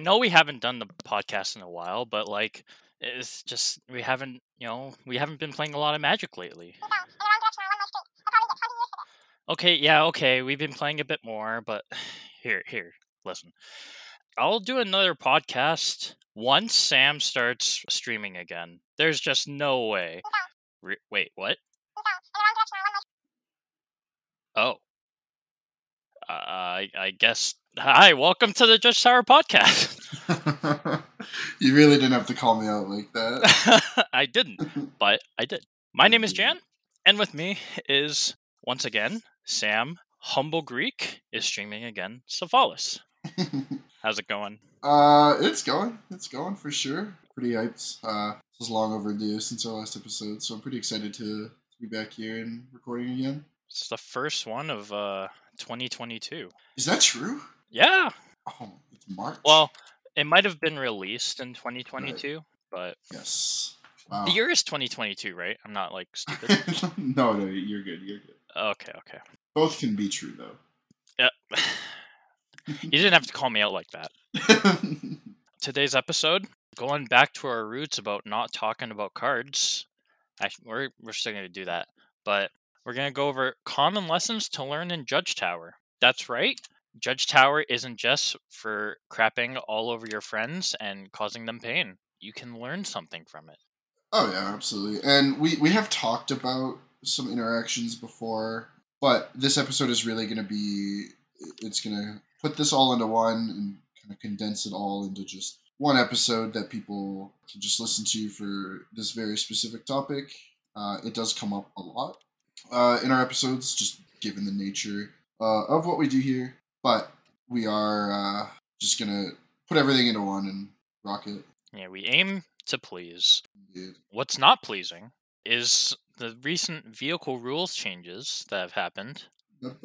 know we haven't done the podcast in a while, but like, it's just we haven't, you know, we haven't been playing a lot of Magic lately. Okay, yeah, okay, we've been playing a bit more, but here, here, listen. I'll do another podcast once Sam starts streaming again. There's just no way. Re- wait, what? Oh. Uh, I, I guess. Hi, welcome to the Judge Tower podcast. you really didn't have to call me out like that. I didn't, but I did. My name is Jan, and with me is, once again, Sam. Humble Greek is streaming again. Savalis. How's it going? uh, it's going. It's going for sure. Pretty hyped. Uh, this is long overdue since our last episode, so I'm pretty excited to, to be back here and recording again. It's the first one of uh 2022. Is that true? Yeah. Oh, it's March. Well, it might have been released in 2022, but yes. Wow. the year is 2022, right? I'm not like stupid. no, no, you're good. You're good. okay, okay. Both can be true though. Yeah. you didn't have to call me out like that. Today's episode, going back to our roots about not talking about cards. Actually, we're we're still going to do that, but we're going to go over common lessons to learn in Judge Tower. That's right. Judge Tower isn't just for crapping all over your friends and causing them pain. You can learn something from it. Oh yeah, absolutely. And we we have talked about some interactions before, but this episode is really going to be it's going to put this all into one and kind of condense it all into just one episode that people can just listen to for this very specific topic. Uh, it does come up a lot uh, in our episodes, just given the nature uh, of what we do here. But we are uh, just gonna put everything into one and rock it. Yeah, we aim to please. What's not pleasing is the recent vehicle rules changes that have happened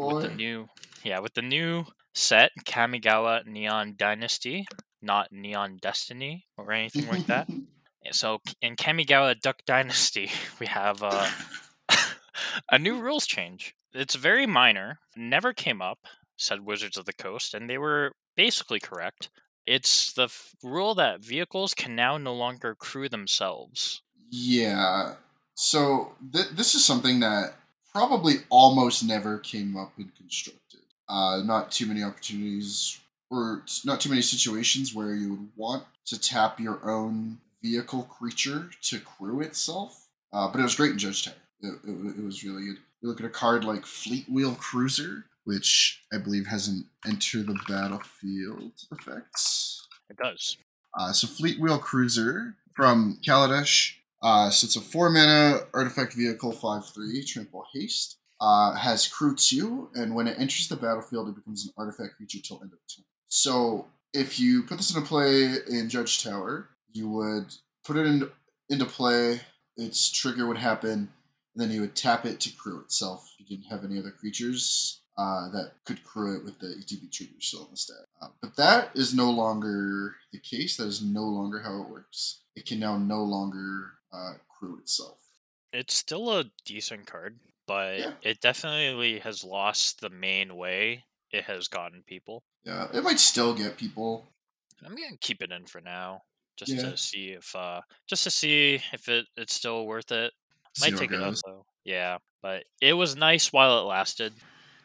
with the new yeah with the new set kamigawa neon dynasty not neon destiny or anything like that so in kamigawa duck dynasty we have uh, a new rules change it's very minor never came up said wizards of the coast and they were basically correct it's the f- rule that vehicles can now no longer crew themselves Yeah. So th- this is something that probably almost never came up in constructed. Uh, not too many opportunities or not too many situations where you would want to tap your own vehicle creature to crew itself. Uh, but it was great in Judge Tower. It, it, it was really good. You look at a card like Fleetwheel Cruiser, which I believe has an enter the battlefield effects. it does Uh, so Fleetwheel Cruiser from Kaladesh. Uh, so it's a four mana artifact vehicle, five three, trample haste. Uh, has crew two, and when it enters the battlefield, it becomes an artifact creature till end of turn. So if you put this into play in Judge Tower, you would put it into into play. Its trigger would happen, and then you would tap it to crew itself. You didn't have any other creatures uh, that could crew it with the ETB in the stat. Uh, but that is no longer the case. That is no longer how it works. It can now no longer uh, crew itself. It's still a decent card, but Yeah. it definitely has lost the main way it has gotten people. Yeah, it might still get people. I'm gonna keep it in for now, just Yeah. to see if, uh, just to see if it it's still worth it. Might take it up though. Yeah, but it was nice while it lasted.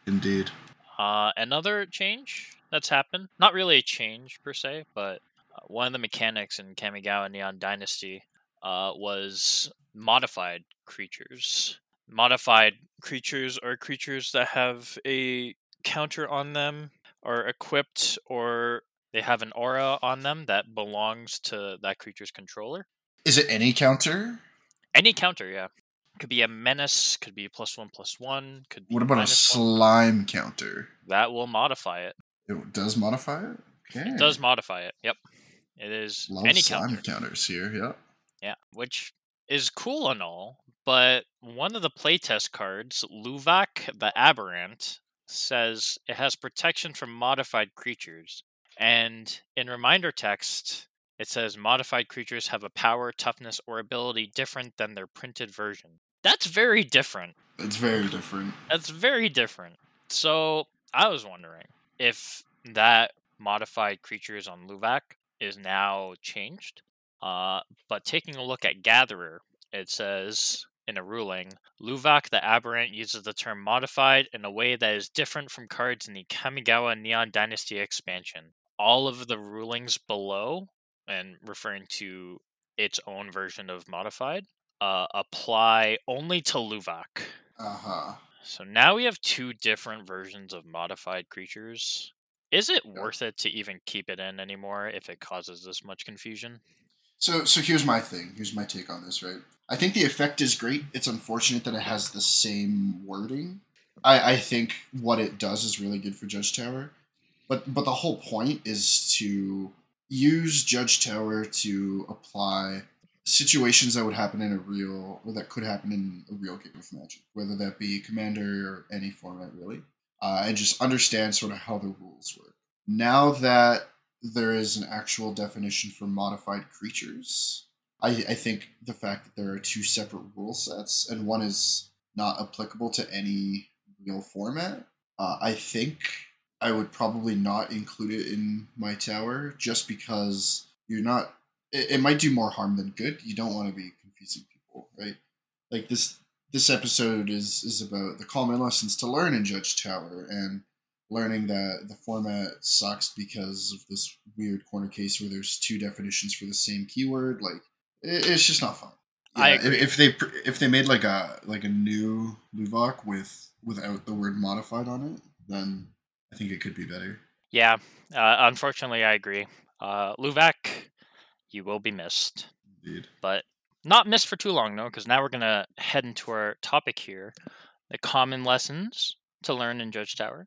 Indeed. Uh, another change that's happened, not really a change per se, but uh, one of the mechanics in Kamigawa Neon Dynasty uh, was modified creatures. Modified creatures are creatures that have a counter on them, are equipped, or they have an aura on them that belongs to that creature's controller. Is it any counter? Any counter, yeah. Could be a menace, could be plus one plus one, could be What about a minus one. slime counter? That will modify it. It does modify it. Okay. It does modify it. Yep. It is Love any slime counter. counters here. yep. Yeah, which is cool and all, but one of the playtest cards, Luvac the Aberrant, says it has protection from modified creatures. And in reminder text, it says modified creatures have a power, toughness, or ability different than their printed version. That's very different. It's very different. That's very different. So I was wondering if that modified creatures on Luvac is now changed. Uh, but taking a look at Gatherer, it says in a ruling, Luvac the Aberrant uses the term modified in a way that is different from cards in the Kamigawa Neon Dynasty expansion. All of the rulings below, and referring to its own version of modified, uh, apply only to Luvac. Uh huh. So now we have two different versions of modified creatures. Is it Yeah. worth it to even keep it in anymore if it causes this much confusion? So, so here's my thing. Here's my take on this. Right. I think the effect is great. It's unfortunate that it has the same wording. I, I think what it does is really good for Judge Tower, but but the whole point is to use Judge Tower to apply situations that would happen in a real or that could happen in a real game of Magic, whether that be Commander or any format really, uh, and just understand sort of how the rules work. Now that there is an actual definition for modified creatures. I, I think the fact that there are two separate rule sets and one is not applicable to any real format, uh, I think I would probably not include it in my tower just because you're not. It, it might do more harm than good. You don't want to be confusing people, right? Like this. This episode is is about the common lessons to learn in Judge Tower and learning that the format sucks because of this weird corner case where there's two definitions for the same keyword. Like it, it's just not fun. I if- agree. If, they if they made like a like a new Luvac with without the word modified on it, then I think it could be better. Yeah, uh, unfortunately, I agree. Uh, Luvac, you will be missed, Indeed. but not missed for too long, though, because now we're going to head into our topic here the common lessons to learn in Judge Tower.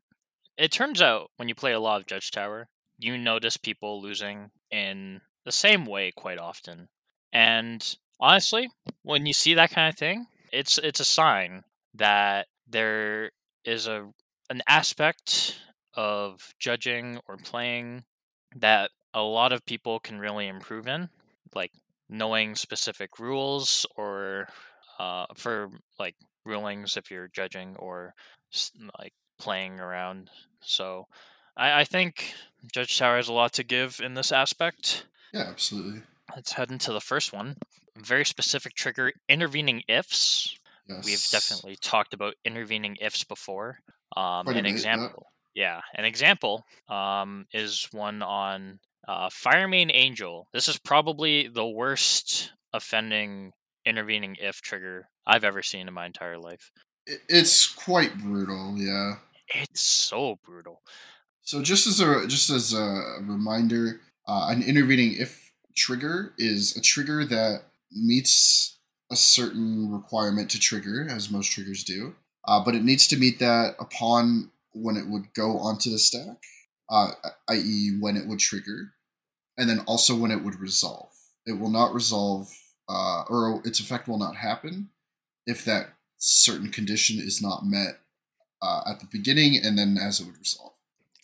It turns out when you play a lot of Judge Tower, you notice people losing in the same way quite often. And honestly, when you see that kind of thing, it's it's a sign that there is a an aspect of judging or playing that a lot of people can really improve in, like knowing specific rules or uh, for like rulings if you're judging or like playing around. So I, I think Judge Tower has a lot to give in this aspect. Yeah, absolutely. Let's head into the first one. Very specific trigger intervening ifs. Yes. We've definitely talked about intervening ifs before. Um, an example, yeah, an example um, is one on uh, Firemane Angel. This is probably the worst offending intervening if trigger I've ever seen in my entire life. It's quite brutal. Yeah. It's so brutal. So just as a just as a reminder, uh, an intervening if trigger is a trigger that meets a certain requirement to trigger, as most triggers do, uh, but it needs to meet that upon when it would go onto the stack, uh, i.e., when it would trigger, and then also when it would resolve. It will not resolve, uh, or its effect will not happen if that certain condition is not met uh, at the beginning and then as it would resolve.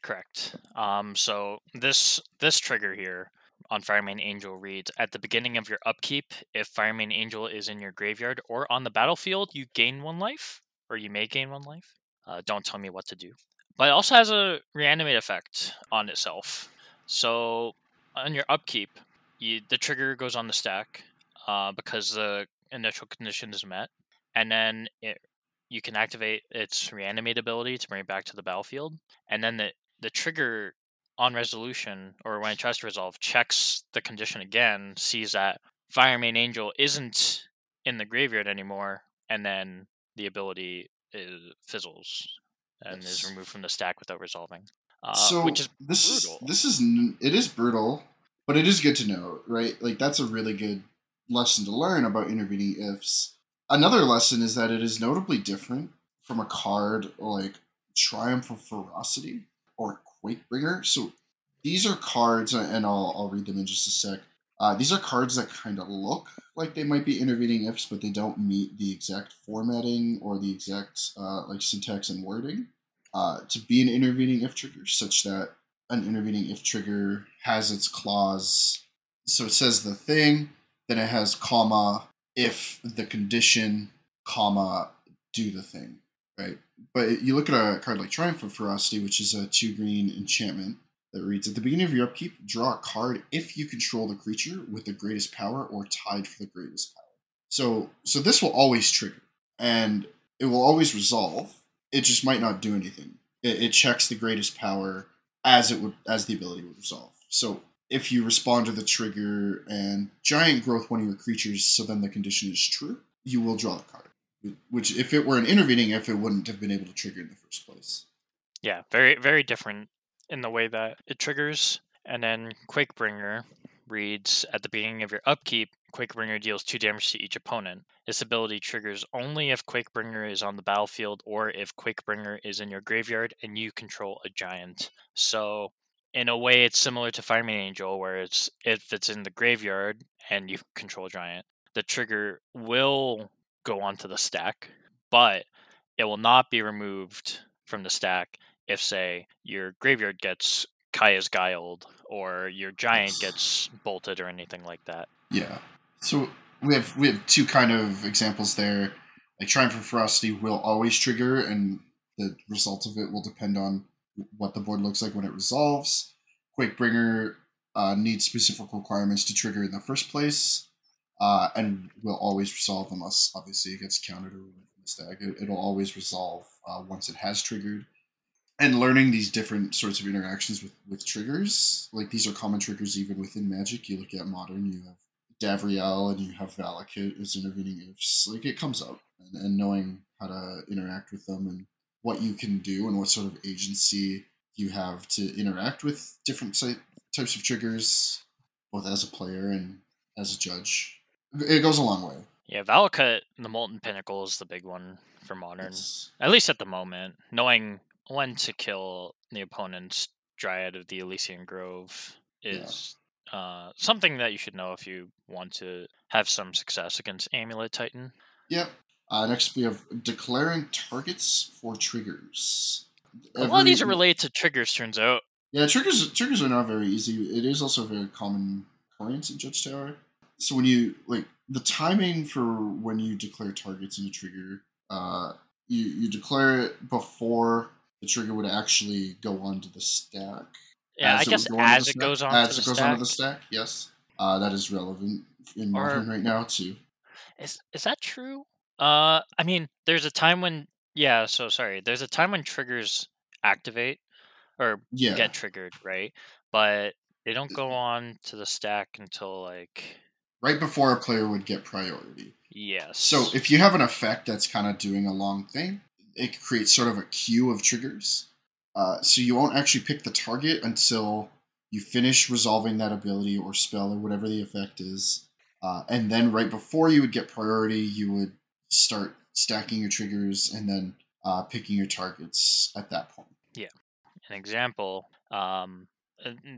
Correct. Um, so this this trigger here on Firemane Angel reads at the beginning of your upkeep, if Firemane Angel is in your graveyard or on the battlefield, you gain one life, or you may gain one life. Uh, don't tell me what to do. But it also has a reanimate effect on itself. So on your upkeep, you, the trigger goes on the stack uh, because the initial condition is met, and then it you can activate its reanimate ability to bring it back to the battlefield, and then the the trigger on resolution or when it tries to resolve checks the condition again, sees that Firemane Angel isn't in the graveyard anymore, and then the ability is, fizzles and is removed from the stack without resolving. Uh, so which is this brutal. is this is it is brutal, but it is good to know, right? Like that's a really good lesson to learn about intervening ifs. Another lesson is that it is notably different from a card like Triumph of Ferocity or Quakebringer. So these are cards, and I'll I'll read them in just a sec. Uh, these are cards that kind of look like they might be intervening ifs, but they don't meet the exact formatting or the exact uh, like syntax and wording uh, to be an intervening if trigger, such that an intervening if trigger has its clause. So it says the thing, then it has comma if the condition, comma, do the thing, right? But you look at a card like Triumph of Ferocity, which is a two green enchantment that reads At the beginning of your upkeep, draw a card if you control the creature with the greatest power or tied for the greatest power. So so this will always trigger and it will always resolve. It just might not do anything. It, it checks the greatest power as it would as the ability would resolve. So if you respond to the trigger and giant growth one of your creatures, so then the condition is true, you will draw the card. Which, if it were an intervening, if it wouldn't have been able to trigger in the first place. Yeah, very very different in the way that it triggers. And then Quakebringer reads at the beginning of your upkeep, Quakebringer deals two damage to each opponent. This ability triggers only if Quakebringer is on the battlefield or if Quakebringer is in your graveyard and you control a giant. So in a way it's similar to Firemane Angel where it's if it's in the graveyard and you control a giant, the trigger will go onto the stack, but it will not be removed from the stack if say your graveyard gets Kaya's Guiled or your giant gets bolted or anything like that. Yeah. So we have we have two kind of examples there. Like Triumph of Ferocity will always trigger, and the result of it will depend on what the board looks like when it resolves. Quakebringer uh, needs specific requirements to trigger in the first place, uh, and will always resolve unless obviously it gets countered or removed from the stack. It, will always resolve uh, once it has triggered and learning these different sorts of interactions with with triggers. Like these are common triggers even within magic. You look at modern you have davriel and you have valakut as intervening ifs. Like it comes up and, and knowing how to interact with them and what you can do and what sort of agency you have to interact with different types of triggers both as a player and as a judge. It goes a long way. Yeah valakut the molten pinnacle is the big one for modern yes. at least at the moment. Knowing when to kill the opponent's Dryad of the Elysian Grove is yeah. uh, something that you should know if you want to have some success against Amulet Titan. Yep. Uh, next, we have declaring targets for triggers. Every... A lot of these are related to triggers, turns out. Yeah, triggers triggers are not very easy. It is also a very common occurrence in Judge Tower. So when you like the timing for when you declare targets in a trigger, uh, you you declare it before the trigger would actually go onto the stack. Yeah, I guess as it goes on as it goes onto the stack. Yes, uh, that is relevant in modern or, right now too. Is is that true? Uh, I mean, there's a time when yeah. So sorry, there's a time when triggers activate or yeah. get triggered, right? But they don't go on to the stack until like right before a player would get priority. Yes. So if you have an effect that's kind of doing a long thing, it creates sort of a queue of triggers. Uh, so you won't actually pick the target until you finish resolving that ability or spell or whatever the effect is. Uh, and then right before you would get priority, you would start stacking your triggers and then uh, picking your targets at that point. Yeah. An example. Um,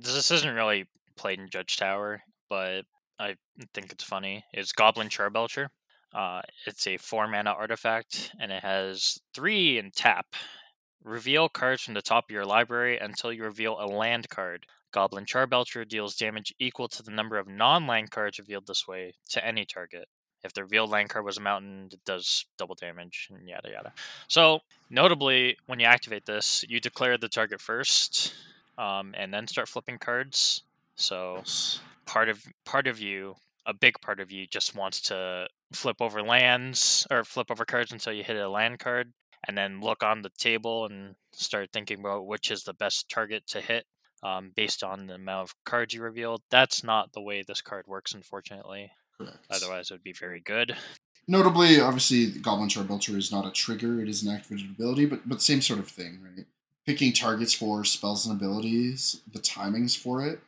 this isn't really played in Judge Tower, but I think it's funny. Is Goblin Charbelcher. Uh, it's a four mana artifact, and it has three in tap. Reveal cards from the top of your library until you reveal a land card. Goblin Charbelcher deals damage equal to the number of non land cards revealed this way to any target. If the revealed land card was a mountain, it does double damage, and yada yada. So, notably, when you activate this, you declare the target first, um, and then start flipping cards. So, part of part of you, a big part of you, just wants to flip over lands or flip over cards until you hit a land card and then look on the table and start thinking about which is the best target to hit um, based on the amount of cards you revealed. That's not the way this card works, unfortunately. Correct. Otherwise, it would be very good. Notably, obviously, Goblin Charbelcher is not a trigger; it is an activated ability, but but same sort of thing, right? Picking targets for spells and abilities, the timings for it.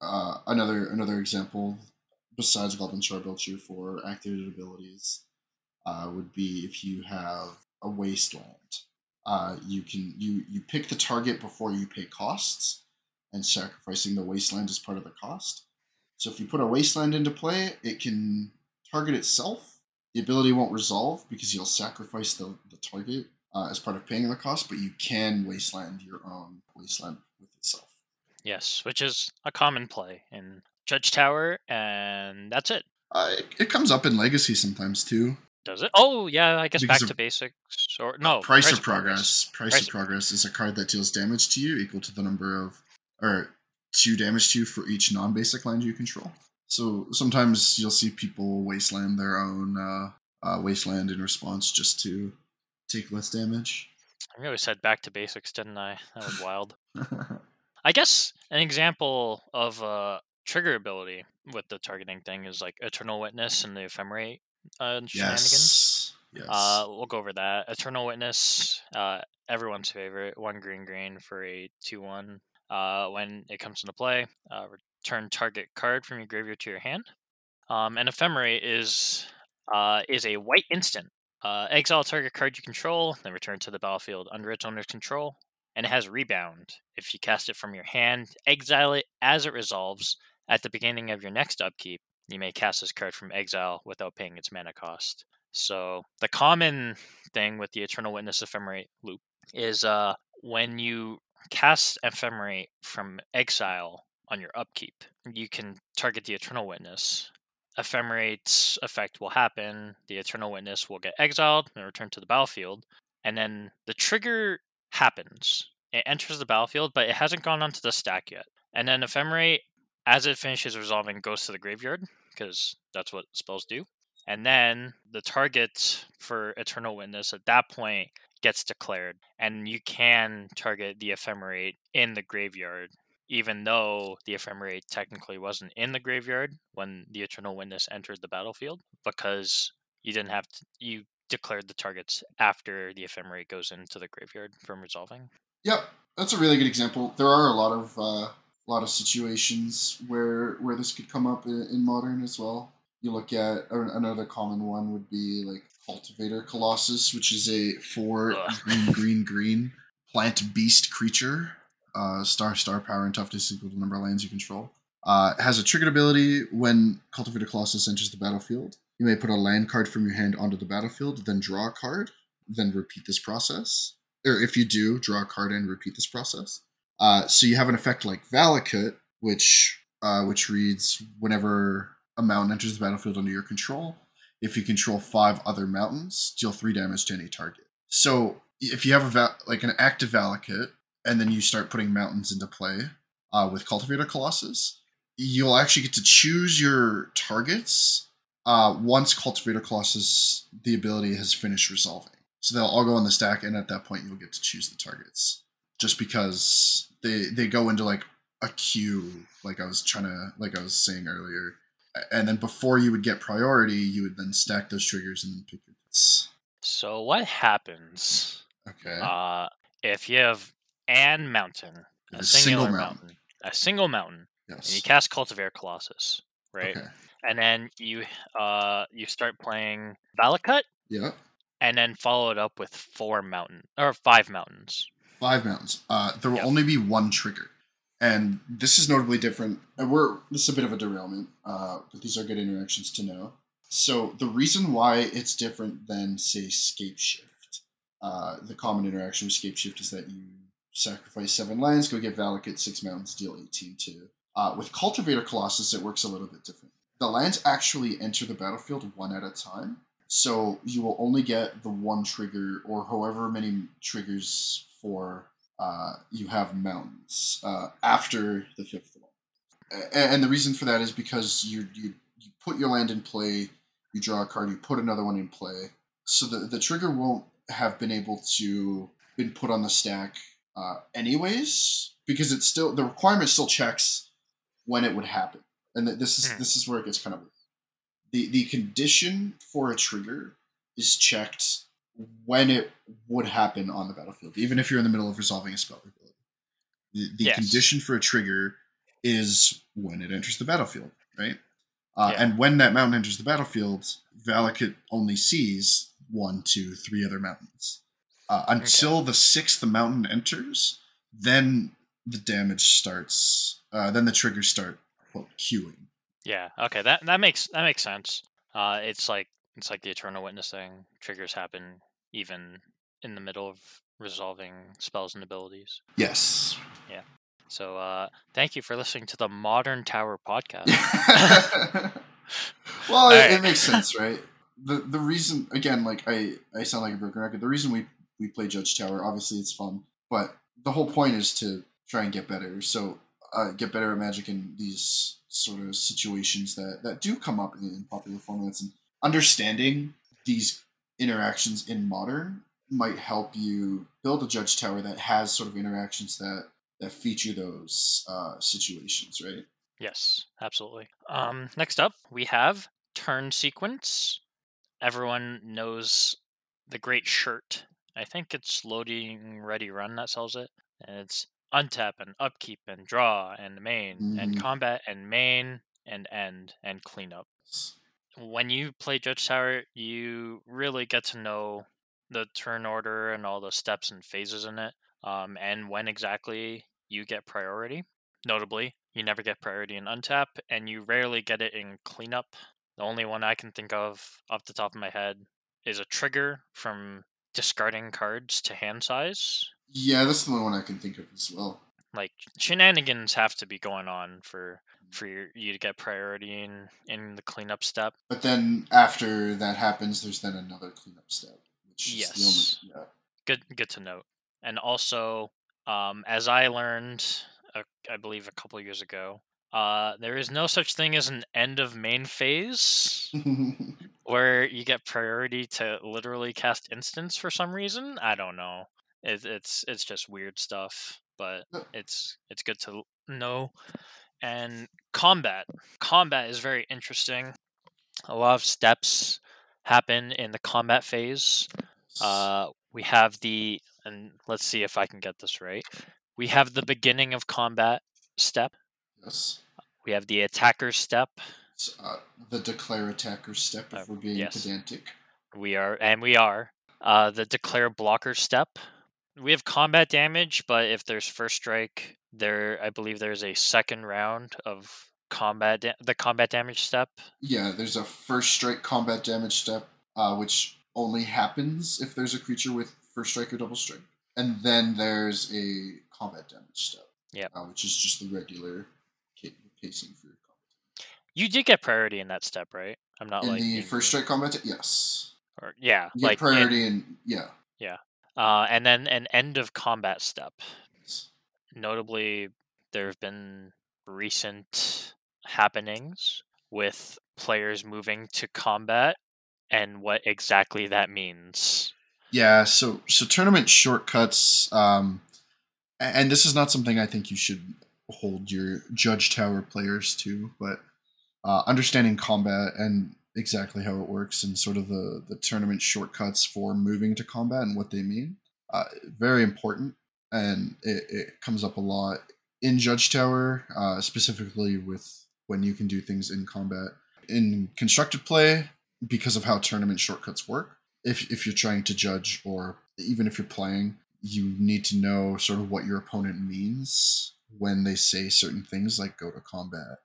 Uh, another another example besides Goblin Charbelcher for activated abilities uh, would be if you have a wasteland. Uh, you can you you pick the target before you pay costs, and sacrificing the wasteland is part of the cost. So if you put a wasteland into play, it can target itself. The ability won't resolve because you'll sacrifice the, the target uh, as part of paying the cost, but you can wasteland your own wasteland with itself. Yes, which is a common play in Judge Tower, and that's it. Uh, it, it, comes up in Legacy sometimes too. Does it? Oh yeah, I guess Because back to basics or no Price, of progress. Price, of progress is a card that deals damage to you equal to the number of, or two damage to you for each non-basic land you control. So sometimes you'll see people wasteland their own uh, uh, wasteland in response just to take less damage. I really said back to basics, didn't I? That was wild. I guess an example of a trigger ability with the targeting thing is like Eternal Witness and the Ephemerate uh, shenanigans. yes. Yes. Uh, we'll go over that. Eternal Witness, uh, everyone's favorite. One green green for a two one. Uh, when it comes into play, uh, return target card from your graveyard to your hand. Um, and Ephemerate is uh, is a white instant. Uh, exile target card you control, then return to the battlefield under its owner's control. And it has rebound. If you cast it from your hand, exile it as it resolves. At the beginning of your next upkeep, you may cast this card from exile without paying its mana cost. So the common thing with the Eternal Witness Ephemerate loop is uh, when you cast Ephemerate from exile on your upkeep, you can target the Eternal Witness. Ephemerate's effect will happen. The Eternal Witness will get exiled and return to the battlefield. And then the trigger happens. It enters the battlefield, but it hasn't gone onto the stack yet. And then Ephemerate, as it finishes resolving, goes to the graveyard, because that's what spells do. And then the target for Eternal Witness at that point gets declared. And you can target the Ephemerate in the graveyard, even though the Ephemerate technically wasn't in the graveyard when the Eternal Witness entered the battlefield, because you didn't have to, you declared the targets after the Ephemerate goes into the graveyard from resolving. Yep, that's a really good example. There are a lot of uh, lot of situations where where this could come up in, in modern as well. You look at an- another common one would be like Cultivator Colossus, which is a four Ugh. green green green plant beast creature. Uh, star star power and toughness equal to the number of lands you control. Uh, it has a triggered ability when Cultivator Colossus enters the battlefield. You may put a land card from your hand onto the battlefield, then draw a card, then repeat this process. Or if you do, draw a card and repeat this process. Uh, so you have an effect like Valakut, which uh, which reads whenever a mountain enters the battlefield under your control, if you control five other mountains, deal three damage to any target. So if you have a va- like an active Valakut, and then you start putting mountains into play uh, with Cultivator Colossus, you'll actually get to choose your targets uh, once Cultivator Colossus, the ability has finished resolving. So they'll all go on the stack, and at that point, you'll get to choose the targets. Just because they they go into like a queue, like I was trying to, like I was saying earlier, and then before you would get priority, you would then stack those triggers and then pick your. hits. So what happens Okay. uh, if you have an mountain, a single mountain. mountain. a single mountain, and you cast Cultivator Colossus, right? Okay. And then you uh you start playing Valakut, Yeah. and then follow it up with four mountain or five mountains. Five mountains. Uh, there will Yep. only be one trigger, and this is notably different. And we're this is a bit of a derailment, uh, but these are good interactions to know. So the reason why it's different than say Scape Shift, uh, the common interaction with Scape Shift is that you sacrifice seven lands, go get Valakut, six mountains, deal eighteen to. Uh, with Cultivator Colossus, it works a little bit different. The lands actually enter the battlefield one at a time. So you will only get the one trigger or however many triggers for uh, you have mountains uh, after the fifth one. A- And the reason for that is because you, you you put your land in play, you draw a card, you put another one in play. So the, the trigger won't have been able to been put on the stack uh, anyways because it's still the requirement still checks when it would happen. And th- this is Hmm. this is where it gets kind of weird. The the condition for a trigger is checked when it would happen on the battlefield, even if you're in the middle of resolving a spell ability. The, the Yes. condition for a trigger is when it enters the battlefield, right? Uh, Yeah. And when that mountain enters the battlefield, Valakut only sees one, two, three other mountains. Uh, until the sixth mountain enters, then the damage starts. Uh, then the triggers start quote queuing. Yeah. Okay. That that makes that makes sense. Uh, it's like it's like the Eternal Witness thing. Triggers happen even in the middle of resolving spells and abilities. Yes. Yeah. So uh, thank you for listening to the Modern Tower podcast. well, it, Alright. it makes sense, right? the the reason again, like I I sound like a broken record. The reason we we play Judge Tower, obviously, it's fun, but the whole point is to try and get better. So uh, get better at Magic in these sort of situations that that do come up in, in popular formats, and understanding these interactions in modern might help you build a Judge Tower that has sort of interactions that that feature those uh, situations, right? Yes, absolutely. Um, next up, we have turn sequence. Everyone knows the great shirt. I think it's loading ready run that sells it. And it's untap and upkeep and draw and main and Mhm. combat and main and end and cleanup. When you play Judge Tower, you really get to know the turn order and all the steps and phases in it, um, and when exactly you get priority. Notably, you never get priority in untap, and you rarely get it in cleanup. The only one I can think of off the top of my head is a trigger from discarding cards to hand size. Yeah, that's the only one I can think of as well. Like shenanigans have to be going on for for your, you to get priority in in the cleanup step. But then after that happens, there's then another cleanup step, which is Yes. only. Yeah. Good good to note. And also, um, as I learned, uh, I believe a couple years ago, uh, there is no such thing as an end of main phase where you get priority to literally cast instants for some reason. I don't know. It, it's it's just weird stuff, but it's it's good to know. And combat, combat is very interesting. A lot of steps happen in the combat phase. Uh, we have the and let's see if I can get this right. We have the beginning of combat step. yes. We have the attacker step. Uh, the declare attacker step, if Uh, we're being yes. pedantic. We are and we are uh, the declare blocker step. We have combat damage, but if there's first strike, there I believe there's a second round of combat da- the combat damage step. Yeah, there's a first strike combat damage step, uh, which only happens if there's a creature with first strike or double strike. And then there's a combat damage step. Yep. Uh, which is just the regular casing for your combat. You did get priority in that step, right? I'm not In like the first strike combat, yes. or yeah, You like in- priority and yeah. Uh, and then an end of combat step. Notably, there have been recent happenings with players moving to combat and what exactly that means. Yeah, so so tournament shortcuts, um, and this is not something I think you should hold your judge tower players to, but uh, understanding combat and exactly how it works and sort of the the tournament shortcuts for moving to combat and what they mean, uh, very important, and it, it comes up a lot in judge tower, uh, specifically with when you can do things in combat in constructed play because of how tournament shortcuts work. If if you're trying to judge or even if you're playing, you need to know sort of what your opponent means when they say certain things like go to combat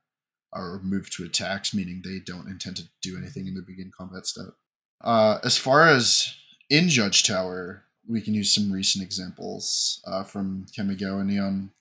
or move to attacks, meaning they don't intend to do anything in the begin combat step. Uh, as far as in Judge Tower, we can use some recent examples uh, from Kamigawa Neon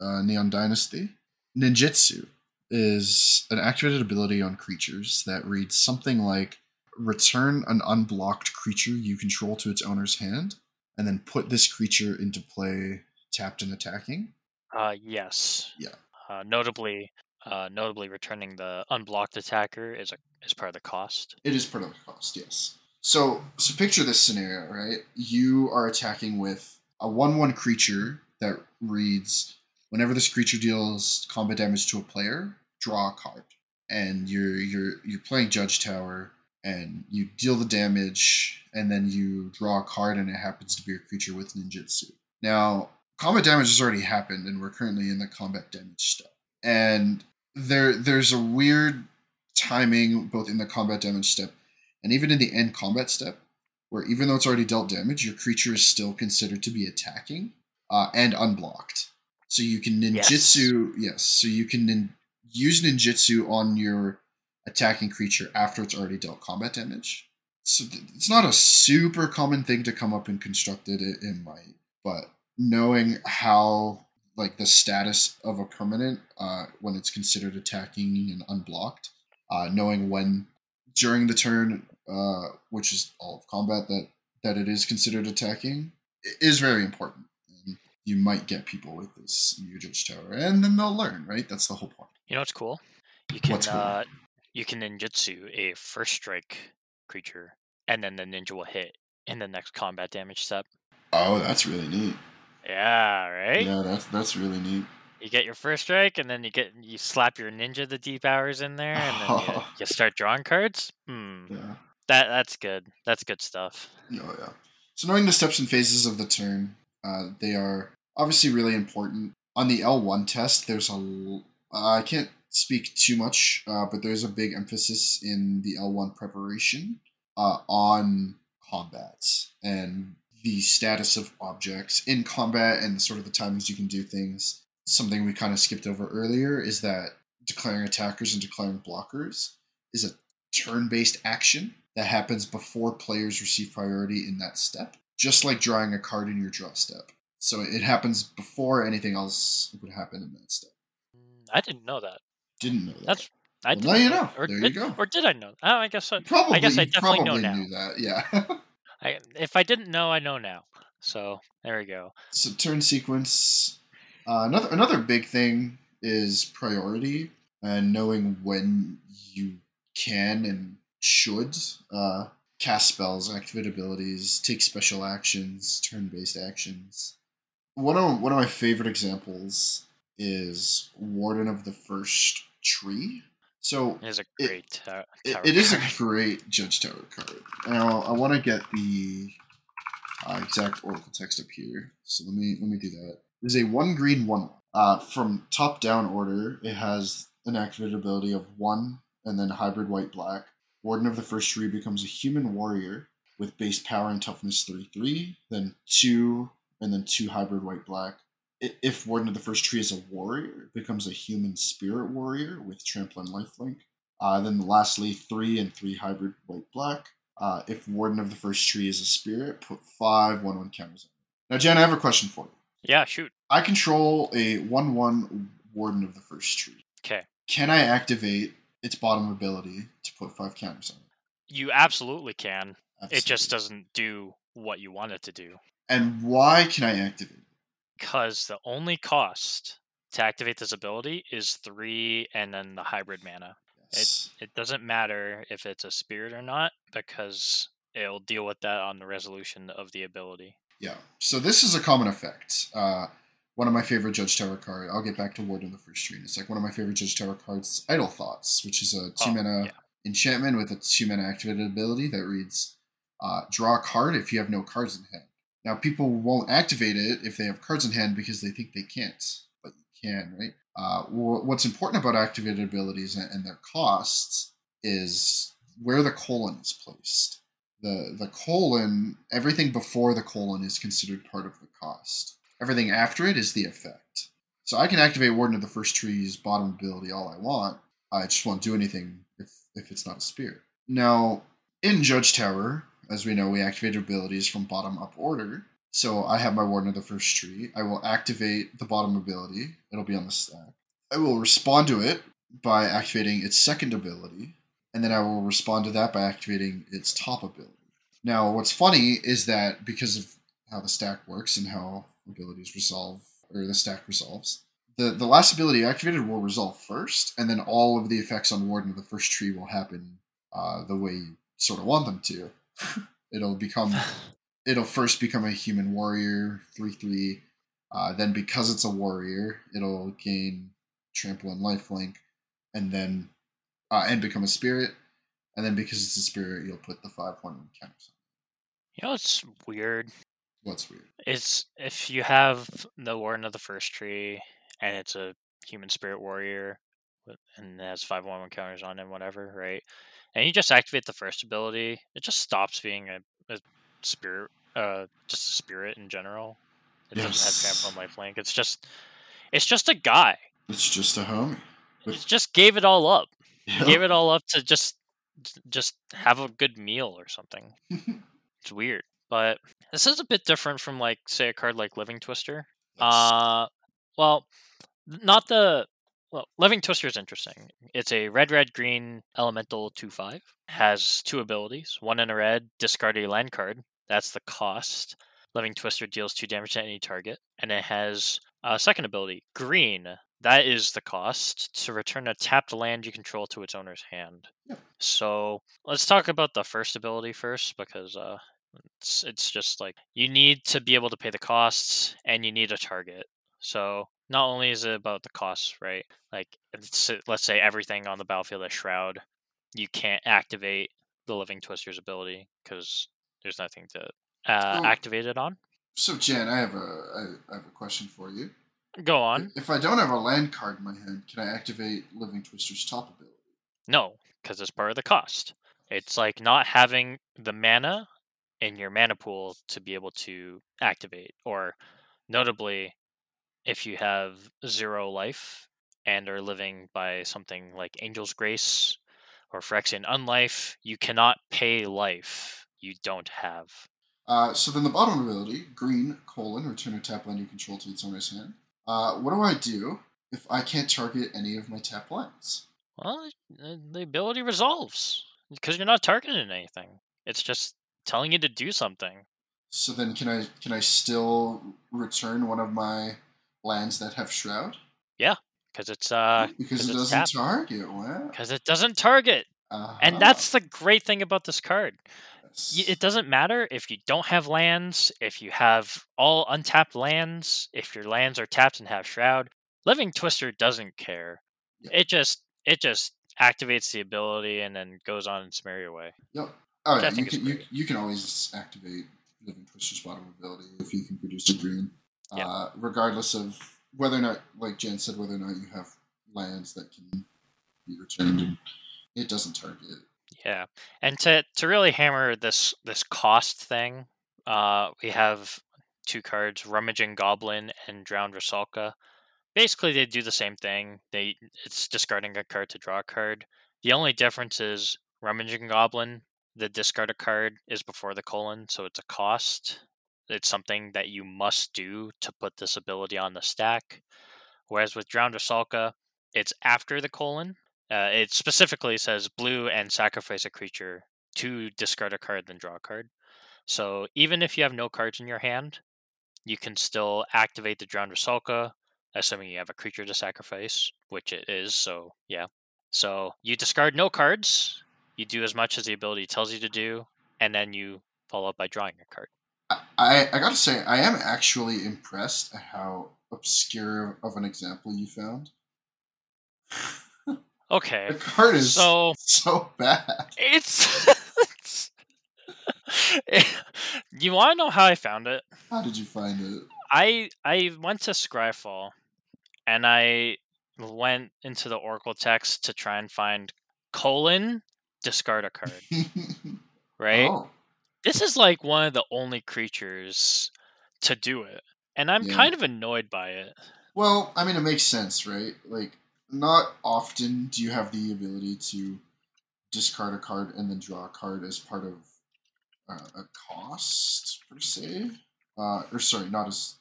uh, Neon Dynasty. Ninjutsu is an activated ability on creatures that reads something like return an unblocked creature you control to its owner's hand, and then put this creature into play tapped and attacking. Uh, yes. Yeah. Uh, notably, uh, notably, returning the unblocked attacker is a is part of the cost. It is part of the cost, yes. So, so picture this scenario, right? You are attacking with a one-one creature that reads: whenever this creature deals combat damage to a player, draw a card. And you're you're you're playing Judge Tower, and you deal the damage, and then you draw a card, and it happens to be a creature with ninjutsu. Now, combat damage has already happened, and we're currently in the combat damage step. And there there's a weird timing both in the combat damage step and even in the end combat step, where even though it's already dealt damage, your creature is still considered to be attacking uh, and unblocked. So you can ninjutsu, yes. so you can nin- use ninjutsu on your attacking creature after it's already dealt combat damage. So th- it's not a super common thing to come up in constructed. It, it might, but knowing how like the status of a permanent uh, when it's considered attacking and unblocked, uh, knowing when during the turn uh, which is all of combat that that it is considered attacking, is very important. And you might get people with this new Tower, and then they'll learn, right? That's the whole point. You know what's cool? You can What's cool? uh you can ninjutsu a first strike creature, and then the ninja will hit in the next combat damage step. Oh, that's really neat. Yeah, right. Yeah, that's that's really neat. You get your first strike, and then you get you slap your ninja the deep hours in there, and then you, you start drawing cards. Hmm, Yeah. that that's good. That's good stuff. Oh yeah. So knowing the steps and phases of the turn, uh, they are obviously really important. On the L1 test, there's a l- I can't speak too much, uh, but there's a big emphasis in the L1 preparation uh, on combats and the status of objects in combat and sort of the timings you can do things. Something we kind of skipped over earlier is that declaring attackers and declaring blockers is a turn-based action that happens before players receive priority in that step, just like drawing a card in your draw step. So it happens before anything else would happen in that step. Mm, I didn't know that. Didn't know that. That's I Well, now didn't you know. Or There you go. Or did I know? Oh, I guess I, probably, I guess I definitely know now. knew that. Yeah. I. If I didn't know, I know now. So there we go. so turn sequence. Uh, another another big thing is priority and knowing when you can and should uh, cast spells, activate abilities, take special actions, turn based actions. One of one of my favorite examples is Warden of the First Tree. So It is a It- great it, tower it is a great Judge Tower card. Now I want to get the uh, exact Oracle text up here. So let me let me do that. It is a one green one. Uh, from top down order, it has an activated ability of one, and then hybrid white black. Warden of the First Tree becomes a human warrior with base power and toughness three three. Then two, and then two hybrid white black. If Warden of the First Tree is a warrior, it becomes a human spirit warrior with trample and lifelink. Uh, then lastly, three and three hybrid white black. Uh, if Warden of the First Tree is a spirit, put five one one counters on it. Now, Jen, I have a question for you. Yeah, shoot. I control a one one Warden of the First Tree. Okay. Can I activate its bottom ability to put five counters on it? You absolutely can. It just doesn't do what you want it to do. And why can I activate it? Because the only cost to activate this ability is three and then the hybrid mana. Yes. It doesn't matter if it's a spirit or not because it'll deal with that on the resolution of the ability. Yeah. So this is a common effect. Uh, one of my favorite Judge Tower cards. I'll get back to Warden of the First Tree. It's like one of my favorite Judge Tower cards. is Idle Thoughts, which is a two Oh, mana yeah. enchantment with a two mana activated ability that reads, uh, "Draw a card if you have no cards in hand." Now, people won't activate it if they have cards in hand because they think they can't, but you can, right? Uh, what's important about activated abilities and, their costs is where the colon is placed. The the colon everything before the colon is considered part of the cost. Everything after it is the effect. So i can activate warden of the first tree's bottom ability all i want. I just won't do anything if if it's not a spirit now in judge tower as we know we activate abilities from bottom up order so i have my warden of the first tree i will activate the bottom ability it'll be on the stack i will respond to it by activating its second ability and then I will respond to that by activating its top ability. Now, what's funny is that because of how the stack works and how abilities resolve, or the stack resolves, the, the last ability activated will resolve first, and then all of the effects on Warden of the first tree will happen uh, the way you sort of want them to. It'll become, it'll first become a human warrior, 3 3. Uh, then, because it's a warrior, it'll gain trample and lifelink, and then uh, and become a spirit. And then because it's a spirit, you'll put the five one counters. on You know it's weird? What's weird? It's if you have the Warden of the First Tree and it's a human spirit warrior with- and it has five one one counters on it, whatever, right? And you just activate the first ability, it just stops being a, a spirit, uh, just a spirit in general. It doesn't have trample and lifelink. It's just, it's just a guy. It's just a homie. It just gave it all up. Yep. Gave it all up to just, just have a good meal or something. It's weird, but this is a bit different from like say a card like Living Twister. Yes. Uh, well, not the well, Living Twister is interesting. It's a red, red, green elemental 2 5. Has two abilities. One in a red, discard a land card. That's the cost. Living Twister deals 2 damage to any target. And it has a second ability, green. That is the cost to return a tapped land you control to its owner's hand. Yep. So let's talk about the first ability first because uh, it's, it's just like you need to be able to pay the costs and you need a target. So not only is it about the costs, right? Like it's, let's say everything on the battlefield is shroud, you can't activate the living twister's ability because there's nothing to uh, So- activate it on. So, Jen, I have a I, I have a question for you. Go on. If I don't have a land card in my hand, can I activate Living Twister's top ability? No, because it's part of the cost. It's like not having the mana in your mana pool to be able to activate, or notably, if you have zero life and are living by something like Angel's Grace or Phyrexian Unlife, you cannot pay life you don't have. Uh, so then the bottom ability, green, colon, return a tap land you control to its owner's hand. Uh, what do I do if I can't target any of my tap lands? Well, uh, the ability resolves because you're not targeting anything. It's just telling you to do something. So then can I can I still return one of my lands that have shroud? Yeah, because it's uh, because 'cause it doesn't tapped. target. Wow. because it doesn't target. Uh-huh. And that's the great thing about this card. Yes. It doesn't matter if you don't have lands, if you have all untapped lands, if your lands are tapped and have shroud. Living Twister doesn't care. It just it just activates the ability and then goes on its merry way. Yep. Oh I yeah, you can you, you can always activate Living Twister's bottom ability if you can produce a green. Yeah. Uh, regardless of whether or not, like Jen said, whether or not you have lands that can be returned, it doesn't target. Yeah, and to to really hammer this this cost thing, uh, we have two cards: Rummaging Goblin and Drowned Rusalka. Basically, they do the same thing. They it's discarding a card to draw a card. The only difference is Rummaging Goblin. The discard a card is before the colon, so it's a cost. It's something that you must do to put this ability on the stack. Whereas with Drowned Rusalka, it's after the colon, uh, it specifically says blue and sacrifice a creature to discard a card, then draw a card. So even if you have no cards in your hand, you can still activate the Drowned Rusalka, assuming you have a creature to sacrifice, which it is. So yeah. So you discard no cards, you do as much as the ability tells you to do, and then you follow up by drawing a card. I, I gotta say, I am actually impressed at how obscure of an example you found. Okay. The card is So so bad. it's. you want to know how I found it? How did you find it? I I went to Scryfall and I went into the Oracle text to try and find colon discard a card. Right? Oh, This is like one of the only creatures to do it. And I'm Yeah. kind of annoyed by it. well, I mean, it makes sense, right? Like, not often do you have the ability to discard a card and then draw a card as part of uh, a cost per se, uh, or sorry, not as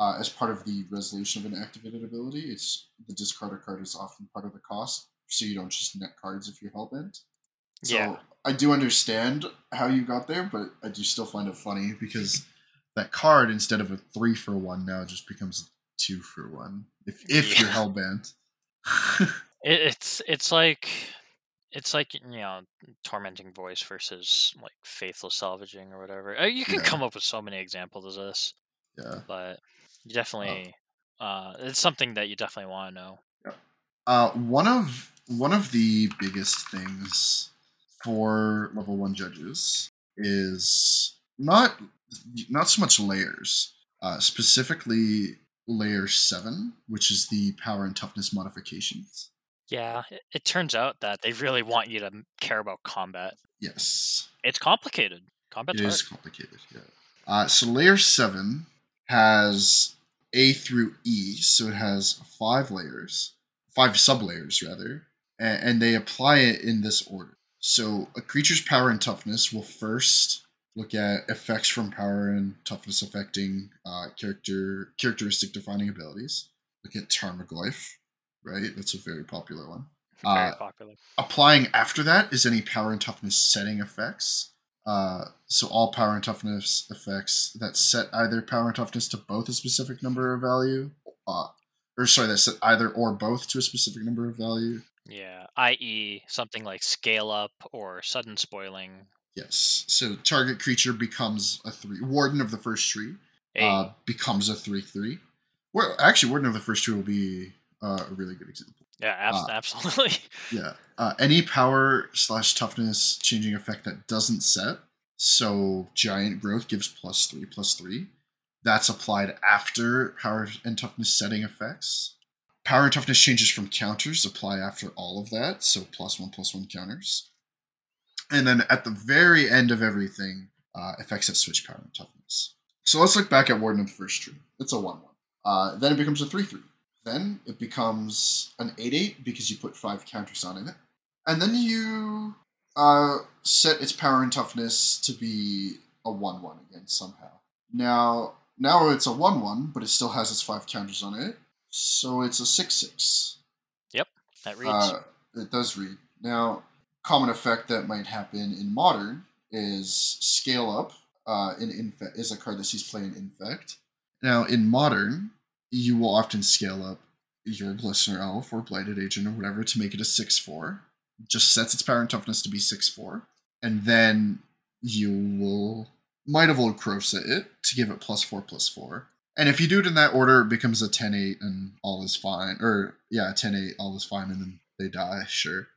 uh, as part of the resolution of an activated ability. It's the discard a card is often part of the cost, so you don't just net cards if you're hellbent. So Yeah. I do understand how you got there, but I do still find it funny because that card instead of a three for one now just becomes a two for one if if you're Yeah. hellbent. it. It's it's like it's like you know tormenting voice versus like faithless salvaging or whatever. Uh, You can Yeah. come up with so many examples of this. yeah. but you definitely uh it's something that you definitely want to know Uh, one of one of the biggest things for level one judges is not not so much layers, uh, specifically layer seven, which is the power and toughness modifications. yeah it, it turns out that they really want you to care about combat Yes, it's complicated hard is complicated. Yeah. Uh, so layer seven has A through E, so it has five layers, five sub layers rather, and, and they apply it in this order. So a creature's power and toughness will first look at effects from power and toughness affecting uh, character characteristic defining abilities. Look at Tarmogoyf. right? That's a very popular one. Very Uh, popular. applying after that is any power and toughness setting effects. Uh, so all power and toughness effects that set either power and toughness to both a specific number of value, uh, or sorry, that set either or both to a specific number of value. Yeah, i.e., something like scale up or sudden spoiling. Yes. So target creature becomes a three. Warden of the first tree uh, becomes a three three. Well, actually, Warden of the first tree will be uh, a really good example. yeah, abs- uh, absolutely. Yeah. Uh, any power slash toughness changing effect that doesn't set. So giant growth gives plus three plus three. That's applied after power and toughness setting effects. Power and toughness changes from counters apply after all of that. So plus one plus one counters. And then at the very end of everything, uh, effects that switch power and toughness. So let's look back at Warden of the First Tree. It's a 1 1. Uh, then it becomes a 3 3. Then it becomes an 8 8 because you put 5 counters on it. And then you uh, set its power and toughness to be a 1 1 again somehow. Now, now it's a 1 1, but it still has its 5 counters on it. So it's a 6 6. Yep, That reads. Uh, it does read. Now, common effect that might happen in modern is scale up. Uh, in infect is a card that sees play in infect. Now, in modern, you will often scale up your glistener elf or blighted agent or whatever to make it a six four. Just sets its power and toughness to be six four, and then you will might have old Krosa it to give it plus four plus four. And if you do it in that order, it becomes a 10 8 and all is fine. Or, yeah, 10 8, all is fine, and then they die, sure.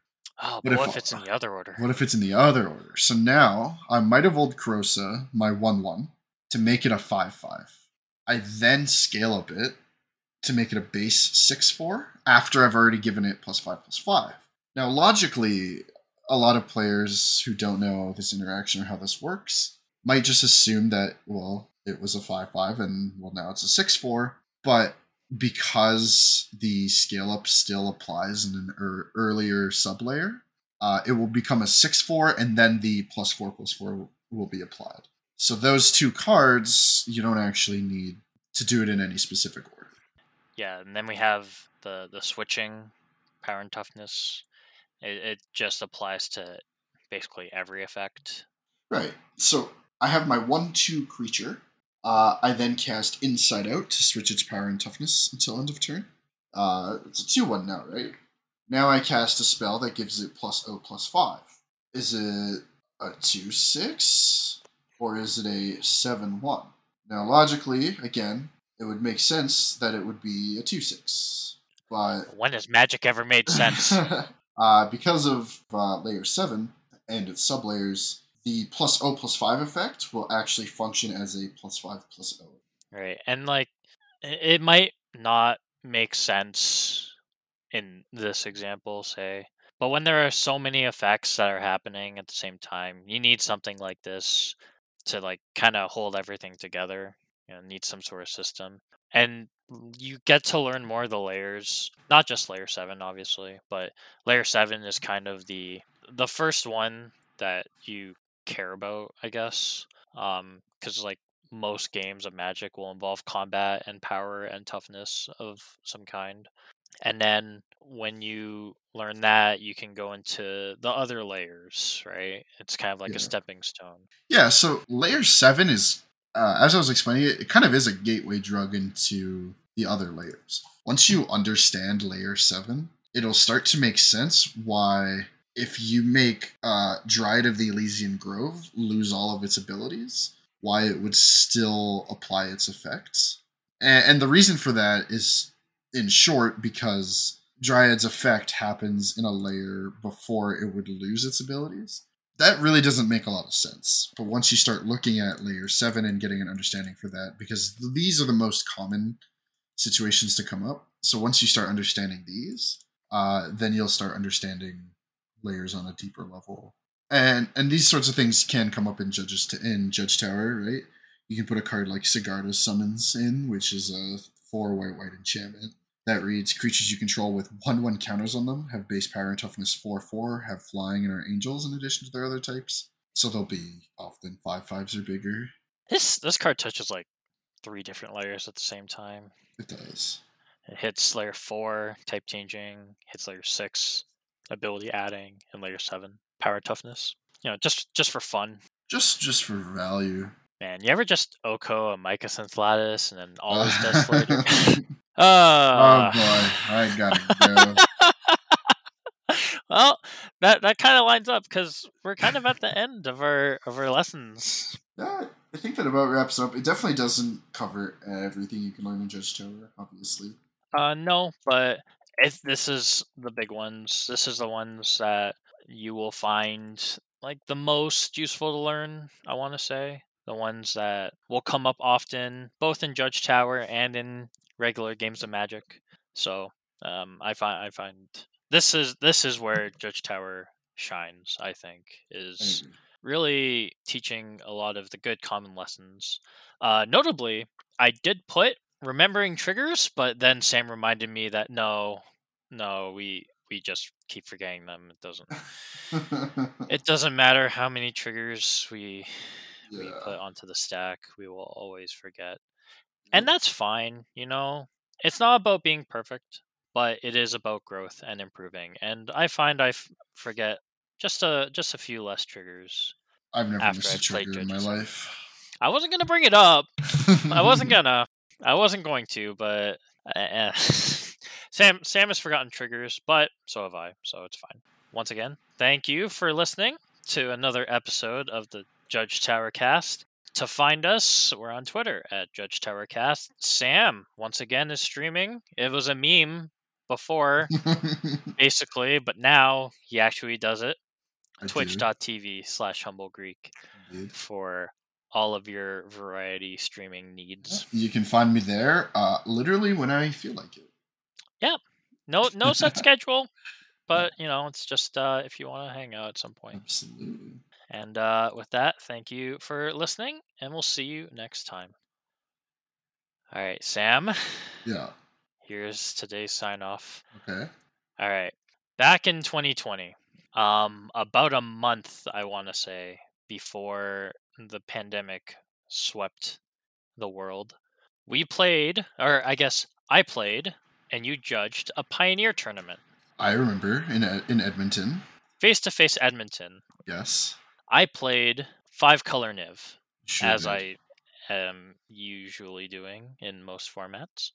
oh, but if- what if it's in the other order? What if it's in the other order? So now I might have old Krosa, my 1 1, to make it a 5 5. I then scale up it to make it a base 6 4 after I've already given it plus 5 plus 5. Now, logically, a lot of players who don't know this interaction or how this works might just assume that, well, it was a 5 5 and, well, now it's a 6 4. But because the scale up still applies in an er- earlier sublayer, uh, it will become a 6 4, and then the plus 4 plus 4 will, be applied. So those two cards, you don't actually need to do it in any specific order. Yeah, and then we have the the switching power and toughness. It, it just applies to basically every effect. Right. So I have my 1 2 creature. Uh, I then cast Inside Out to switch its power and toughness until end of turn. Uh, it's a 2 1 now, right? Now I cast a spell that gives it plus O plus 5. Is it a 2 6? Or is it a 7 1? Now, logically, again, it would make sense that it would be a 2 6. But When has magic ever made sense? uh, because of uh, layer 7 and its sublayers, the plus O plus 5 effect will actually function as a plus 5 plus O. right, and like it might not make sense in this example, say, but when there are so many effects that are happening at the same time, you need something like this to like kind of hold everything together. You know, need some sort of system, and you get to learn more of the layers. Not just layer seven, obviously, but layer seven is kind of the the first one that you care about, I guess, because like most games of Magic will involve combat and power and toughness of some kind. And then when you learn that, you can go into the other layers, right? It's kind of like Yeah. a stepping stone. Yeah, so layer 7 is, uh, as I was explaining it, it kind of is a gateway drug into the other layers. Once you understand layer 7, it'll start to make sense why, if you make uh, Dryad of the Elysian Grove lose all of its abilities, why it would still apply its effects. And, and the reason for that is, in short, because Dryad's effect happens in a layer before it would lose its abilities that really doesn't make a lot of sense. But once you start looking at layer seven and getting an understanding for that, because these are the most common situations to come up. So once you start understanding these, uh, then you'll start understanding layers on a deeper level. And and these sorts of things can come up in judges to in Judge Tower, right? You can put a card like Sigarda Summons in, which is a four white white enchantment that reads creatures you control with one one counters on them have base power and toughness four four, have flying and are angels in addition to their other types. So they'll be often five fives or bigger. This this card touches like three different layers at the same time. It does. It hits layer four, type changing, hits layer six, ability adding, in layer seven, power toughness. You know, just just for fun. Just just for value. Man, you ever just Oko a Mycosynth Lattice and then all his death oh later? boy, uh, I gotta go. well, that that kind of lines up because we're kind of at the end of our of our lessons. Yeah, I think that about wraps up. It definitely doesn't cover everything you can learn in Judge Tower, obviously. Uh, no, but if this is the big ones. This is the ones that you will find like the most useful to learn. I want to say the ones that will come up often, both in Judge Tower and in regular games of Magic. So um, I find I find this is this is where Judge Tower shines. I think is agree. really teaching a lot of the good common lessons. Uh, notably, I did put remembering triggers, but then Sam reminded me that no, no, we we just keep forgetting them. It doesn't it doesn't matter how many triggers we we put onto the stack, we will always forget. And that's fine, you know. It's not about being perfect, but it is about growth and improving. And I find I f- forget just a just a few less triggers I've never missed a I've trigger in my life. I wasn't gonna bring it up. I wasn't gonna. I wasn't going to, but uh. Sam Sam has forgotten triggers, but so have I, so it's fine. Once again, thank you for listening to another episode of the Judge Tower Cast. To find us, we're on Twitter at Judge Tower Cast. Sam once again is streaming. It was a meme before, basically, but now he actually does it. Twitch.tv slash humble Greek for all of your variety streaming needs. You can find me there, uh, literally when I feel like it. Yep. No, no set schedule, but you know, it's just uh, if you want to hang out at some point. Absolutely. And uh, with that, thank you for listening, and we'll see you next time. All right, Sam. Yeah. Here's today's sign off. Okay. All right, back in 2020, um, about a month, I want to say, before the pandemic swept the world, we played, or I guess I played, and you judged a Pioneer tournament, I remember in in Edmonton. face to face Edmonton. Yes. I played five color Niv, Sure as did. I am usually doing in most formats.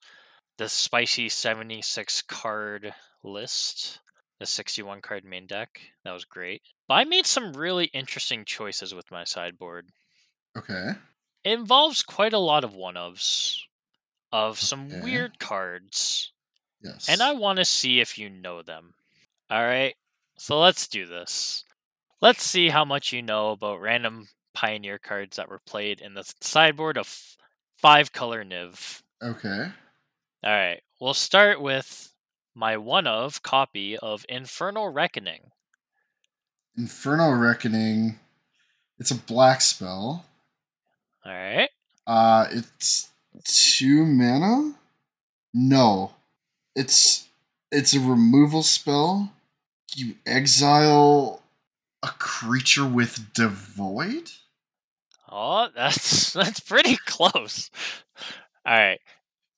The spicy 76 card list, the 61 card main deck, that was great. But I made some really interesting choices with my sideboard. Okay. It involves quite a lot of one ofs, of some Okay. weird cards, Yes. and I want to see if you know them. All right, so let's do this. Let's see how much you know about random Pioneer cards that were played in the sideboard of five color Niv. Okay. All right, we'll start with my one of copy of Infernal Reckoning. Infernal Reckoning. It's a black spell. All right, Uh, it's two mana. No, it's it's a removal spell. You exile a creature with devoid. oh, that's that's pretty close. All right,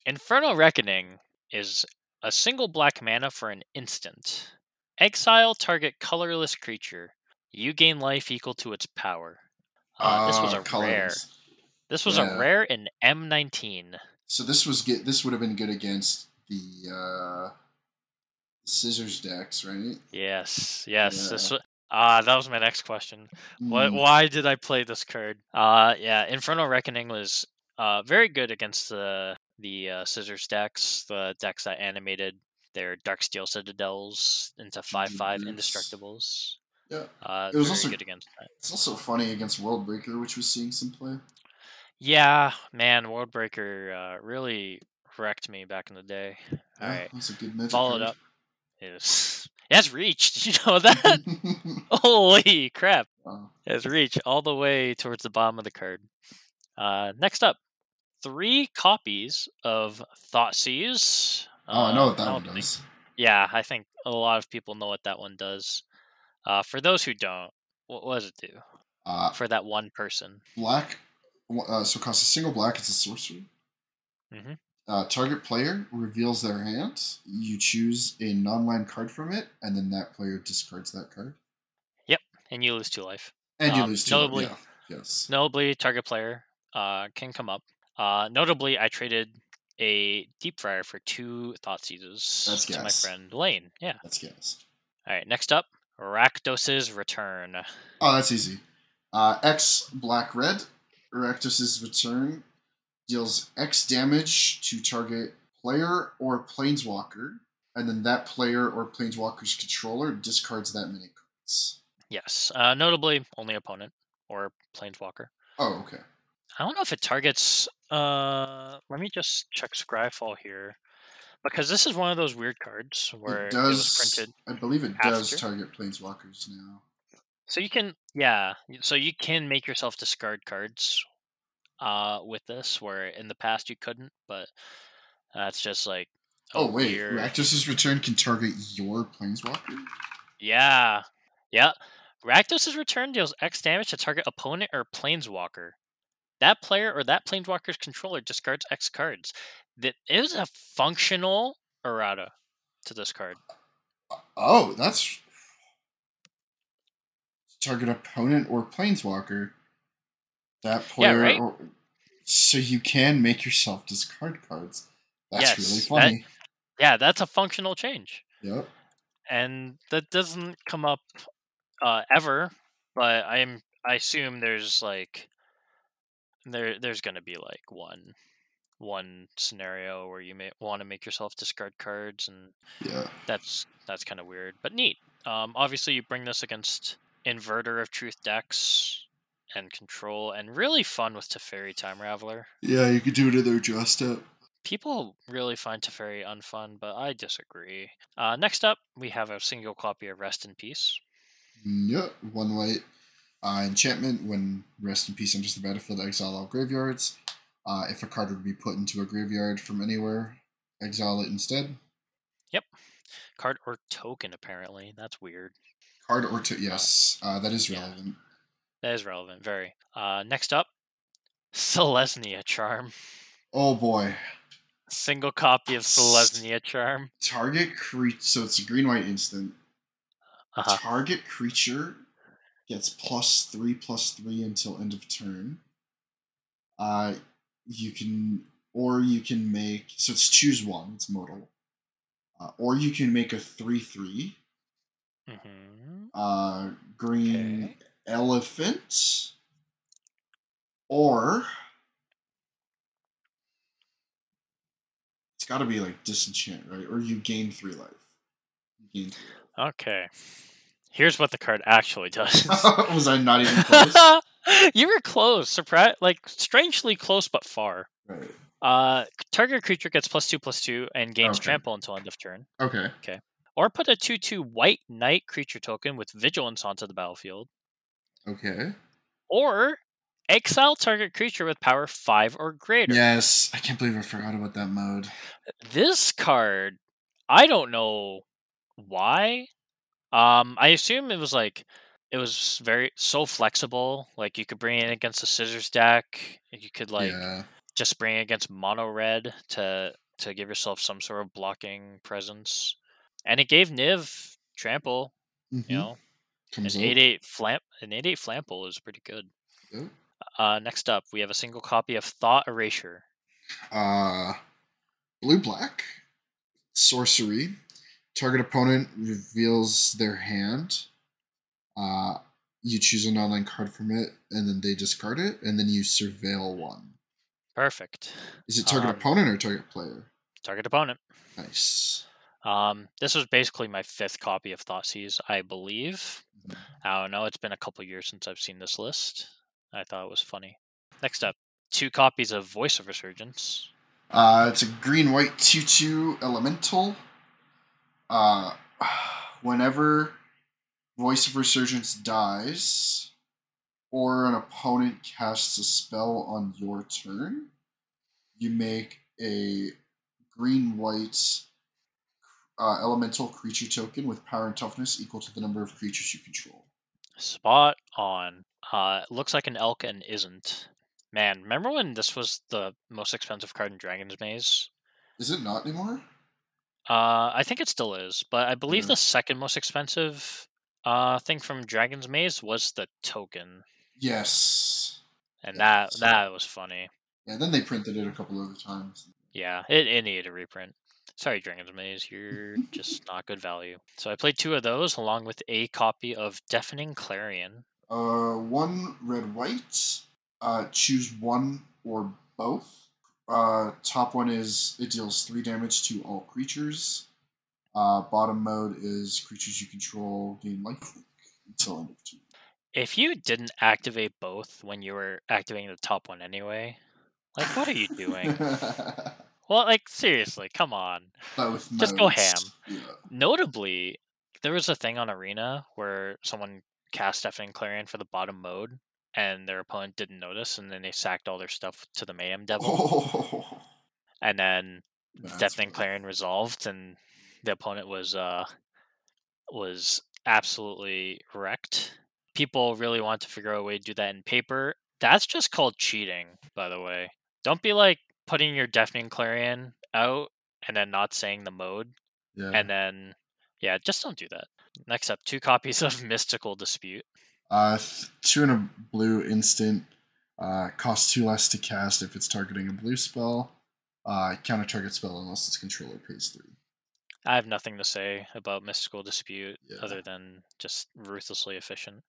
Infernal Reckoning is a single black mana for an instant. Exile target colorless creature. You gain life equal to its power. Uh, this was Ah, a rare. This was Yeah. a rare in M19. So this was get this would have been good against the uh, scissors decks, right? Yes, yes. This Yeah. wa- ah, that was my next question. What? Mm, Why did I play this card? Uh, yeah, Infernal Reckoning was uh very good against the the uh, scissors decks, the decks that animated their Darksteel Citadels into five five indestructibles. Yeah. Uh, It was also- good against that. It's also funny against Worldbreaker, which was seeing some play. Yeah, man, Worldbreaker uh, really wrecked me back in the day. All Yeah, right, that's a good magic. followed card. up. It has reach. Did you know that? Holy crap! Wow. It has reach all the way towards the bottom of the card. Uh, next up, three copies of Thoughtseize. Oh, I know what Uh, that I one think- does. Yeah, I think a lot of people know what that one does. Uh, for those who don't, what, does it do Uh, for that one person? black. Uh, so it costs a single black. It's a sorcery. Mhm. Uh, target player reveals their hand. You choose a non-land card from it, and then that player discards that card, Yep, and you lose two life. and you Um, lose two. notably- yeah. Yes. Notably, target player uh, can come up. Uh, notably, I traded a deep fryer for two Thoughtseizes That's to my friend Lane. Yeah. That's gas. All right. Next up, Rakdos's return. Oh, that's easy. Uh, X black red. Rakdos's return deals X damage to target player or planeswalker, and then that player or planeswalker's controller discards that many cards. Yes. Uh, notably, only opponent or planeswalker. Oh, okay. I don't know if it targets. Uh, let me just check Scryfall here, because this is one of those weird cards where it it, was printed. I believe it does target planeswalkers now. So you can, yeah. So you can make yourself discard cards, uh, with this where in the past you couldn't, but that's just like. Oh wait, weird- return can target your planeswalker. Yeah. Yeah. Rakdos' return deals X damage to target opponent or planeswalker. That player or that planeswalker's controller discards X cards. That is a functional errata to this card. Oh, that's target opponent or planeswalker. That Yeah, player, right? or, so you can make yourself discard cards. That's really Yes, that- funny. Yeah, that's a functional change. Yep. And that doesn't come up uh, ever, but I'm I assume there's like there there's gonna be like one one scenario where you may want to make yourself discard cards and Yeah. that's that's kind of weird, but neat. Um, obviously, you bring this against Inverter of Truth decks and Control, and really fun with Teferi Time Raveler. Yeah, you could do another draw step. People really find Teferi unfun, but I disagree. Uh, next up, we have a single copy of Rest in Peace. Yep. One white. Uh, enchantment. When Rest in Peace enters the battlefield, exile all graveyards. Uh, if a card would be put into a graveyard from anywhere, exile it instead. Yep. Card or token, apparently. That's weird. Card or two. Yes, uh, that is Yeah. relevant. That is relevant, very. Uh, next up, Selesnya Charm. Oh boy. Single copy of Selesnya Charm. Target creature. So it's a green white instant. Uh-huh. Target creature gets plus three plus three until end of turn. Uh, you can, or you can make. So it's choose one. It's modal. Uh, or you can make a three three. hmm Uh, green Okay. elephant. Or it's got to be like disenchant, right? Or you gain three life. You gain three Okay. Here's what the card actually does. Was I not even close? you were close. Surprise! Like strangely close, but far. right. Uh, target creature gets plus two plus two and gains Okay. trample until end of turn. Okay. Okay. Or put a two two white knight creature token with vigilance onto the battlefield. Okay. Or exile target creature with power five or greater. Yes, I can't believe I forgot about that mode. This card, I don't know why. Um, I assume it was like it was very so flexible. Like you could bring it against the scissors deck. You could like yeah. just bring it against mono red to to give yourself some sort of blocking presence. And it gave Niv trample. Mhm. You know, an Comes eight eight flamp an eight eight flample is pretty good. Uh, next up, we have a single copy of Thought Erasure. Uh, blue black sorcery. Target opponent reveals their hand. Uh, you choose an online card from it, and then they discard it, and then you surveil one. Perfect. Is it target Um, opponent or target player? Target opponent. Nice. Um, this was basically my fifth copy of Thoughtseize, I believe. Mhm. I don't know. It's been a couple years since I've seen this list. I thought it was funny. Next up, two copies of Voice of Resurgence. Uh, it's a green white 2 2 elemental. Uh, whenever Voice of Resurgence dies, or an opponent casts a spell on your turn, you make a green white uh, elemental creature token with power and toughness equal to the number of creatures you control. Spot on. Uh, looks like an elk and isn't. Man, remember when this was the most expensive card in Dragon's Maze? Is it not anymore? Uh, I think it still is, but I believe Yeah. the second most expensive uh thing from Dragon's Maze was the token, Yes. and Yeah, that so- that was funny. Yeah, then they printed it a couple other times. Yeah, it, it needed a reprint. Sorry, Dragon's Maze, you're just not good value. So I played two of those along with a copy of Deafening Clarion. Uh, one red white. Uh, choose one or both. Uh, top one is it deals three damage to all creatures. Uh, bottom mode is creatures you control gain life until end of turn. If you didn't activate both when you were activating the top one anyway, like what are you doing? well, like seriously, come on. Just go ham. Yeah. Notably, there was a thing on Arena where someone cast Deafening Clarion for the bottom mode, and their opponent didn't notice, and then they sacked all their stuff to the Mayhem Devil, Oh, and then That's Deafening funny. Clarion resolved, and the opponent was uh was absolutely wrecked. People really want to figure out a way to do that in paper. That's just called cheating, by the way. Don't be like putting your Deafening Clarion out and then not saying the mode yeah. and then yeah just don't do that next up two copies of mystical dispute Uh, two and a blue instant. Uh, costs two less to cast if it's targeting a blue spell. Uh, counter target spell unless its controller pays three. i have nothing to say about mystical dispute Yeah. other than just ruthlessly efficient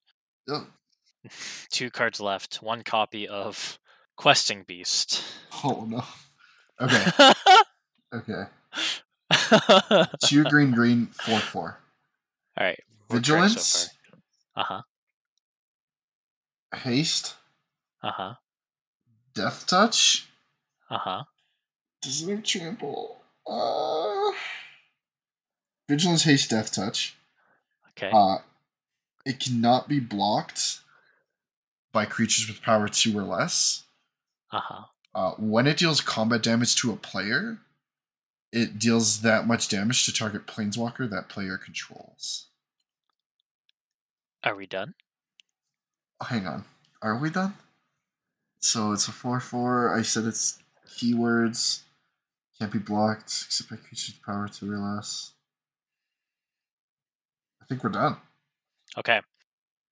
two cards left one copy of questing beast oh no. Okay, okay. Two green, green, four, four. right we're correct so Vigilance, far. Haste, uh-huh death touch. Does it have trample? Uh, vigilance, haste, death touch. okay Uh, it cannot be blocked by creatures with power two or less. uh-huh Uh, when it deals combat damage to a player, it deals that much damage to target planeswalker that player controls. are we done Hang on, are we done? So it's a four-four. I said it's keywords can't be blocked except by creatures power to less. I think we're done. okay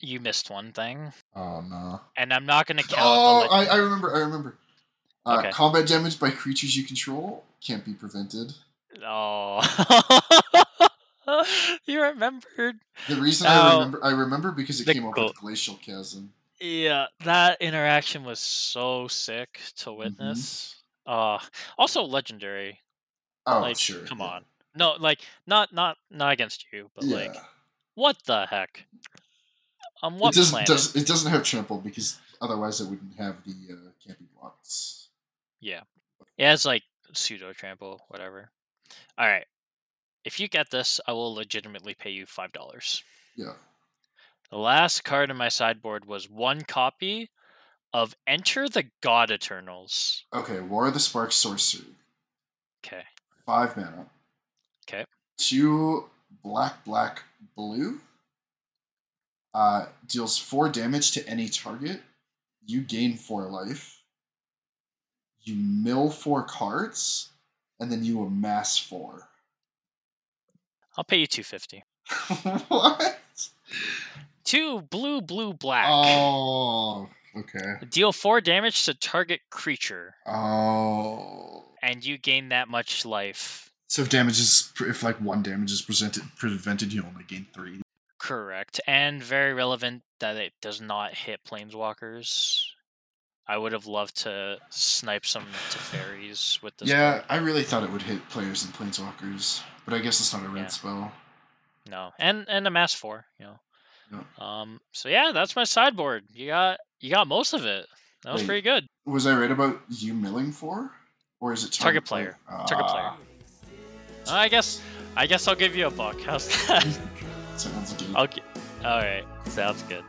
you missed one thing Oh no! and i'm not going to count Oh, I, I remember. I remember. Uh, Okay. Combat damage by creatures you control can't be prevented. Oh, you remembered? The reason Now- I remember, I remember because it The came up with glacial chasm. Yeah, that interaction was so sick to Mm-hmm. witness. Uh also legendary. Oh, like, sure. come yeah. on. No, like not not not against you, but Yeah. like what the heck? On what it doesn't. planet? Does, it doesn't have trample because otherwise it wouldn't have the uh, be blocked. Yeah. It has like pseudo trample, whatever. All right. If you get this, I will legitimately pay you five dollars. Yeah. The last card in my sideboard was one copy of Enter the God Eternals. Okay. War of the Spark sorcery. Okay. Five mana. Okay. Two black, black, blue. Uh, deals four damage to any target. You gain four life. You mill four cards, and then you amass four. I'll pay you two fifty. what? Two blue, blue, black. Oh, okay. Deal four damage to target creature, Oh. and you gain that much life. So if damage is if like one damage is presented prevented, you only gain three. Correct. And very relevant that it does not hit planeswalkers. I would have loved to snipe some Teferis with this. yeah, card. I really thought it would hit players and planeswalkers, but I guess it's not a red Yeah. spell. No. And and amass four, you know. Yeah. Um so yeah, that's my sideboard. You got you got most of it. That was Wait. pretty good. Was I right about you milling for, or is it Target target, player. Target player. Ah, I guess I guess I'll give you a buck. How's that? Sounds good. I'll. All right, sounds good.